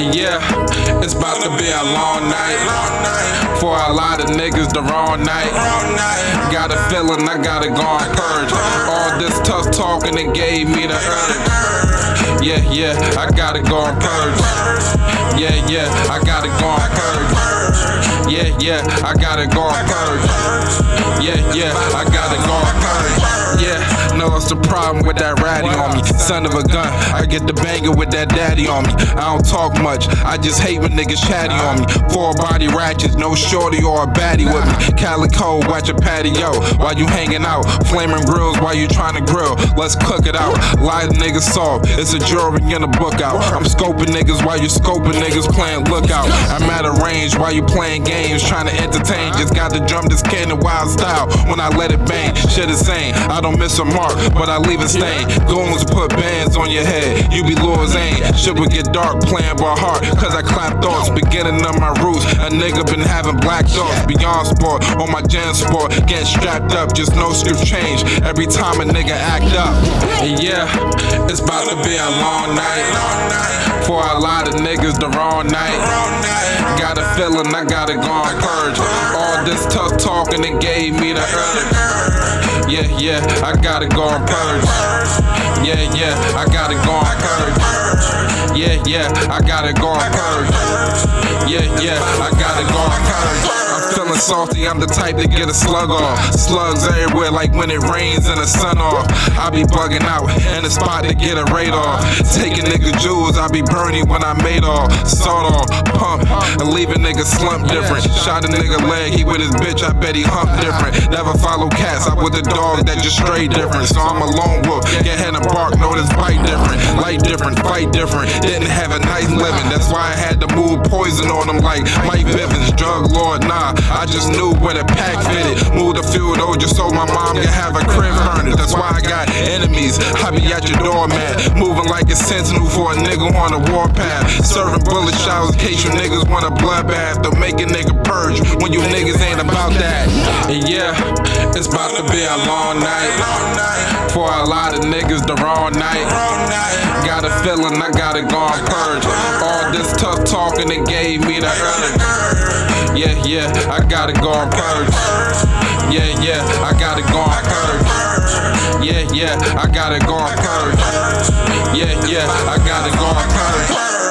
Yeah, it's about to be a long night for a lot of niggas the wrong night. Got a feeling I gotta go on purge. All this tough talking it gave me the urge. Yeah, yeah, I gotta go on purge. Yeah, yeah, I gotta go on purge. Yeah, yeah, I gotta go on purge. Yeah, yeah, I gotta go on purge. It's the problem with that ratty on me. Son of a gun, I get the banger with that daddy on me. I don't talk much, I just hate when niggas chatty on me. Four body ratchets, no shorty or a baddie with me. Calico, watch a patio while you hanging out. Flaming grills while you trying to grill. Let's cook it out. Lie to niggas soft, it's a jury in a book out. I'm scoping niggas while you scoping niggas playing lookout. I'm at a range while you playing games, trying to entertain. Just got the drum this cannon wild style. When I let it bang, shit is sane. I don't miss a mark, but I leave a stain. Goons put bands on your head, you be Lil Zane. Shit would get dark playing by heart, cause I clap thoughts. Beginning of my roots, a nigga been having black thoughts. Beyond sport, on my gen sport, getting strapped up, just no script change. Every time a nigga act up. And yeah, it's about to be a long night. For a lot of niggas, the wrong night. Got a feeling I gotta go and purge. All this tough talking it gave me the urge. Yeah, yeah, I gotta go and purge. Yeah, yeah, I gotta go and purge. Yeah, yeah, I gotta go and purge. Yeah, yeah, I gotta go and purge. I'm feeling salty, I'm the type to get a slug off. Slugs everywhere, like when it rains and the sun off. I be bugging out in the spot to get a radar. Taking nigga jewels, I be burning when I made off. Sawed off, pump, and leave a nigga slump different. Shot a nigga leg, he with his bitch, I bet he hump different. Never follow cats, I with the dog that just stray different. So I'm a lone wolf, get head and bark, know this bite different. Light different, fight different. Didn't have a nice living, that's why I had to move poison on them like Mike Bivins, drug lord, nah. I just knew where the pack fitted. Moved a few those oh, just so my mom can have a crib furnished. That's why I got enemies. I be at your door, man. Moving like a sentinel for a nigga on a warpath. Serving bullet showers in case you niggas want a bloodbath. To make a nigga purge when you niggas ain't about that. And yeah, it's about to be a long night. For a lot of niggas, the wrong night. Got a feeling I gotta go and purge. All this tough talking it gave me the urge. Yeah, yeah, I gotta go and purge. Yeah, yeah, I gotta go and purge. Yeah, yeah, I gotta go and purge. Yeah, yeah, I gotta go and purge.